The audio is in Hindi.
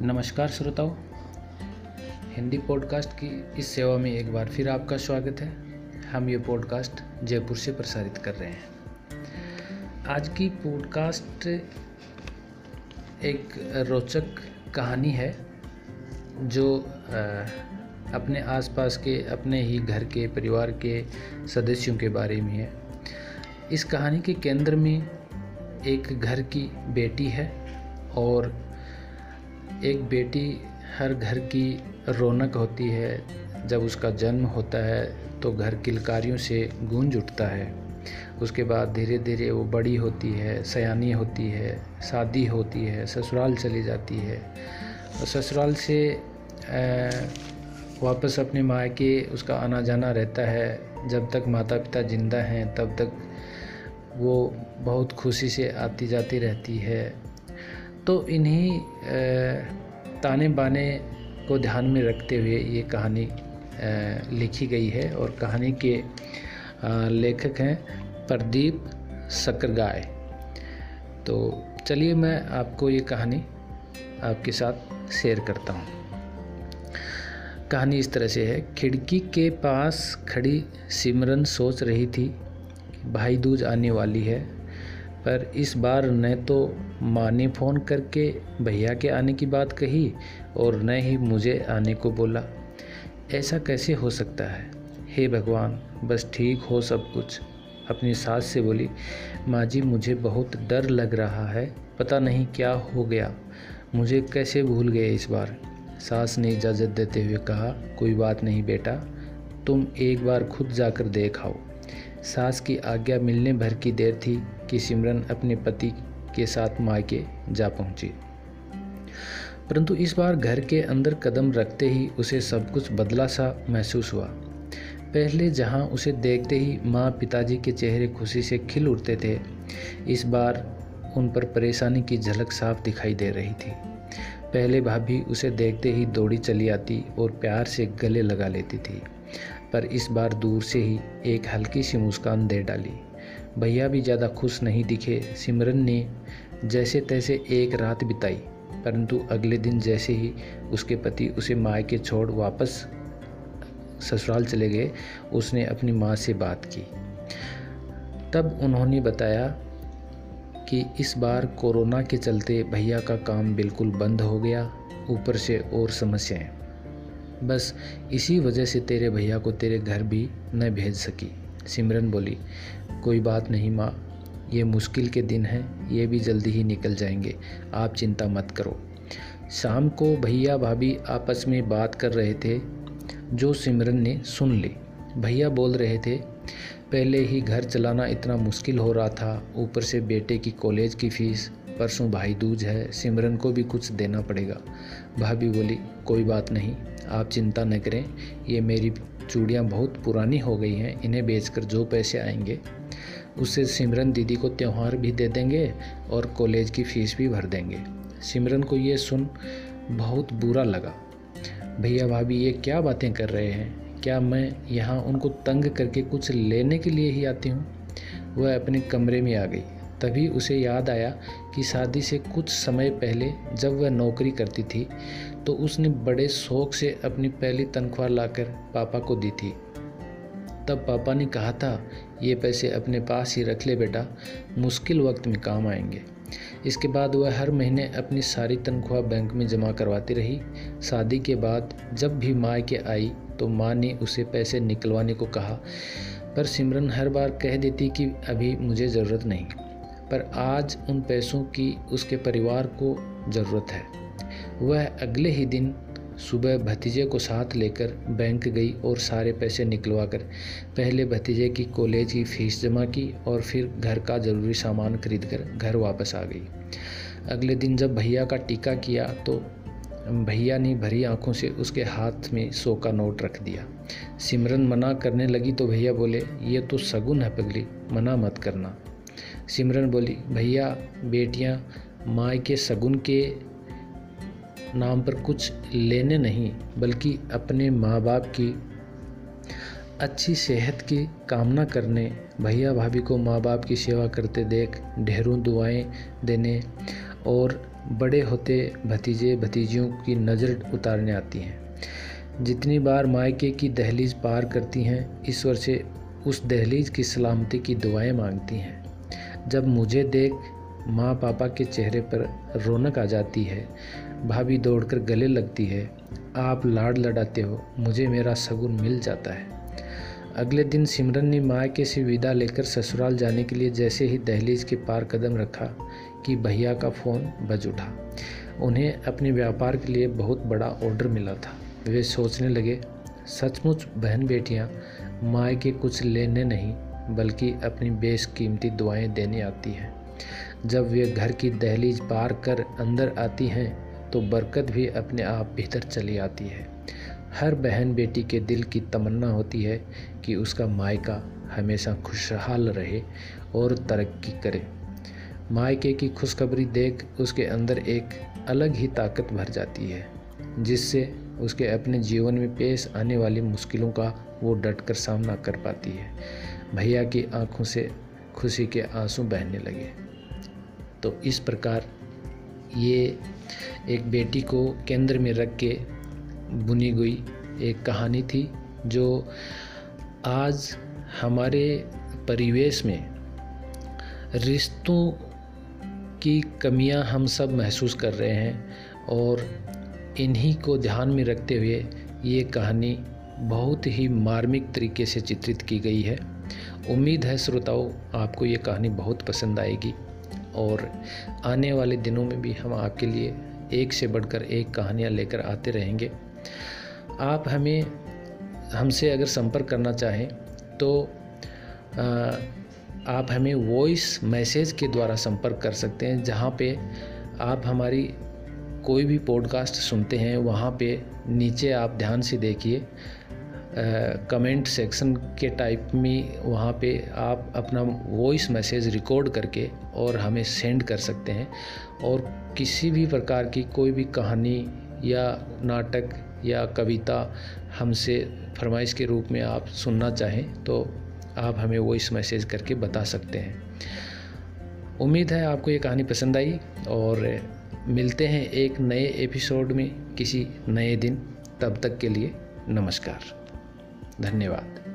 नमस्कार श्रोताओं। हिंदी पॉडकास्ट की इस सेवा में एक बार फिर आपका स्वागत है। हम ये पॉडकास्ट जयपुर से प्रसारित कर रहे हैं। आज की पॉडकास्ट एक रोचक कहानी है, जो अपने आसपास के, अपने ही घर के, परिवार के सदस्यों के बारे में है। इस कहानी के केंद्र में एक घर की बेटी है और एक बेटी हर घर की रौनक होती है। जब उसका जन्म होता है तो घर किलकारियों से गूंज उठता है। उसके बाद धीरे धीरे वो बड़ी होती है, सयानी होती है, शादी होती है, ससुराल चली जाती है। और ससुराल से वापस अपने मायके उसका आना जाना रहता है। जब तक माता पिता ज़िंदा हैं, तब तक वो बहुत खुशी से आती जाती रहती है। तो इन्हीं ताने बाने को ध्यान में रखते हुए ये कहानी लिखी गई है और कहानी के लेखक हैं प्रदीप सकरगाय। तो चलिए मैं आपको ये कहानी आपके साथ शेयर करता हूँ। कहानी इस तरह से है, खिड़की के पास खड़ी सिमरन सोच रही थी, भाई दूज आने वाली है। पर इस बार न तो माँ ने फ़ोन करके भैया के आने की बात कही और न ही मुझे आने को बोला। ऐसा कैसे हो सकता है? हे भगवान, बस ठीक हो सब कुछ। अपनी सास से बोली, माँ जी, मुझे बहुत डर लग रहा है। पता नहीं क्या हो गया। मुझे कैसे भूल गए इस बार? सास ने इजाज़त देते हुए कहा, कोई बात नहीं बेटा, तुम एक बार खुद जाकर देख आओ। सास की आज्ञा मिलने भर की देर थी कि सिमरन अपने पति के साथ मायके जा पहुँची। परंतु इस बार घर के अंदर कदम रखते ही उसे सब कुछ बदला सा महसूस हुआ। पहले जहाँ उसे देखते ही माँ पिताजी के चेहरे खुशी से खिल उठते थे, इस बार उन पर परेशानी की झलक साफ़ दिखाई दे रही थी। पहले भाभी उसे देखते ही दौड़ी चली आती और प्यार से गले लगा लेती थी। पर इस बार दूर से ही एक हल्की सी मुस्कान दे डाली। भैया भी ज़्यादा खुश नहीं दिखे। सिमरन ने जैसे तैसे एक रात बिताई, परंतु अगले दिन जैसे ही उसके पति उसे के छोड़ वापस ससुराल चले गए, उसने अपनी माँ से बात की। तब उन्होंने बताया कि इस बार कोरोना के चलते भैया का काम बिल्कुल बंद हो गया, ऊपर से और समस्याएँ। बस इसी वजह से तेरे भैया को तेरे घर भी न भेज सकी। सिमरन बोली, कोई बात नहीं माँ, ये मुश्किल के दिन हैं, ये भी जल्दी ही निकल जाएँगे, आप चिंता मत करो। शाम को भैया भाभी आपस में बात कर रहे थे, जो सिमरन ने सुन ली। भैया बोल रहे थे, पहले ही घर चलाना इतना मुश्किल हो रहा था, ऊपर से बेटे की कॉलेज की फ़ीस परसों भाई दूज है, सिमरन को भी कुछ देना पड़ेगा। भाभी बोली, कोई बात नहीं, आप चिंता न करें, ये मेरी चूड़ियाँ बहुत पुरानी हो गई हैं, इन्हें बेचकर जो पैसे आएँगे उससे सिमरन दीदी को त्यौहार भी दे देंगे और कॉलेज की फ़ीस भी भर देंगे। सिमरन को ये सुन बहुत बुरा लगा। भैया भाभी, ये क्या बातें कर रहे हैं? क्या मैं यहाँ उनको तंग करके कुछ लेने के लिए ही आती हूँ? वह अपने कमरे में आ गई। तभी उसे याद आया कि शादी से कुछ समय पहले जब वह नौकरी करती थी तो उसने बड़े शौक से अपनी पहली तनख्वाह लाकर पापा को दी थी। तब पापा ने कहा था, ये पैसे अपने पास ही रख ले बेटा, मुश्किल वक्त में काम आएँगे। इसके बाद वह हर महीने अपनी सारी तनख्वाह बैंक में जमा करवाती रही। शादी के बाद जब भी माँ के आई तो माँ ने उसे पैसे निकलवाने को कहा, पर सिमरन हर बार कह देती कि अभी मुझे ज़रूरत नहीं। पर आज उन पैसों की उसके परिवार को ज़रूरत है। वह अगले ही दिन सुबह भतीजे को साथ लेकर बैंक गई और सारे पैसे निकलवा कर पहले भतीजे की कॉलेज की फ़ीस जमा की और फिर घर का ज़रूरी सामान खरीद कर घर वापस आ गई। अगले दिन जब भैया का टीका किया तो भैया ने भरी आँखों से उसके हाथ में सौ का नोट रख दिया। सिमरन मना करने लगी तो भैया बोले, ये तो सगुन है पगली, मना मत करना। सिमरन बोली, भैया, बेटियाँ, माँ के सगुन के नाम पर कुछ लेने नहीं, बल्कि अपने माँ बाप की अच्छी सेहत की कामना करने। भैया, भाभी को माँ बाप की सेवा करते देख, ढेरों दुआएँ देने और बड़े होते भतीजे, भतीजियों की नज़र उतारने आती हैं। जितनी बार मायके की दहलीज पार करती हैं ईश्वर से उस दहलीज की सलामती की दुआएँ मांगती हैं। जब मुझे देख माँ पापा के चेहरे पर रौनक आ जाती है, भाभी दौड़कर गले लगती है, आप लाड लड़ाते हो, मुझे मेरा सगुन मिल जाता है। अगले दिन सिमरन ने मायके से विदा लेकर ससुराल जाने के लिए जैसे ही दहलीज के पार कदम रखा कि भैया का फ़ोन बज उठा। उन्हें अपने व्यापार के लिए बहुत बड़ा ऑर्डर मिला था। वे सोचने लगे, सचमुच बहन बेटियाँ मायके कुछ लेने नहीं बल्कि अपनी बेश कीमती दुआएँ देने आती हैं। जब वे घर की दहलीज पार कर अंदर आती हैं तो बरकत भी अपने आप भीतर चली आती है। हर बहन बेटी के दिल की तमन्ना होती है कि उसका मायका हमेशा खुशहाल रहे और तरक्की करे। मायके की खुशखबरी देख उसके अंदर एक अलग ही ताकत भर जाती है, जिससे उसके अपने जीवन में पेश आने वाली मुश्किलों का वो डट कर सामना कर पाती है। भैया की आँखों से खुशी के आँसू बहने लगे। तो इस प्रकार ये एक बेटी को केंद्र में रख के बुनी गई एक कहानी थी, जो आज हमारे परिवेश में रिश्तों की कमियाँ हम सब महसूस कर रहे हैं और इन्हीं को ध्यान में रखते हुए ये कहानी बहुत ही मार्मिक तरीके से चित्रित की गई है। उम्मीद है श्रोताओं आपको ये कहानी बहुत पसंद आएगी और आने वाले दिनों में भी हम आपके लिए एक से बढ़कर एक कहानियाँ लेकर आते रहेंगे। आप हमें हमसे अगर संपर्क करना चाहें तो आ, आप हमें वॉइस मैसेज के द्वारा संपर्क कर सकते हैं जहाँ पे आप हमारी कोई भी पॉडकास्ट सुनते हैं वहाँ पे नीचे आप ध्यान से देखिए। कमेंट सेक्शन के टाइप में वहाँ पे आप अपना वॉइस मैसेज रिकॉर्ड करके और हमें सेंड कर सकते हैं। और किसी भी प्रकार की कोई भी कहानी या नाटक या कविता हमसे फरमाइश के रूप में आप सुनना चाहें तो आप हमें वॉइस मैसेज करके बता सकते हैं। उम्मीद है आपको ये कहानी पसंद आई और मिलते हैं एक नए एपिसोड में किसी नए दिन। तब तक के लिए नमस्कार। धन्यवाद।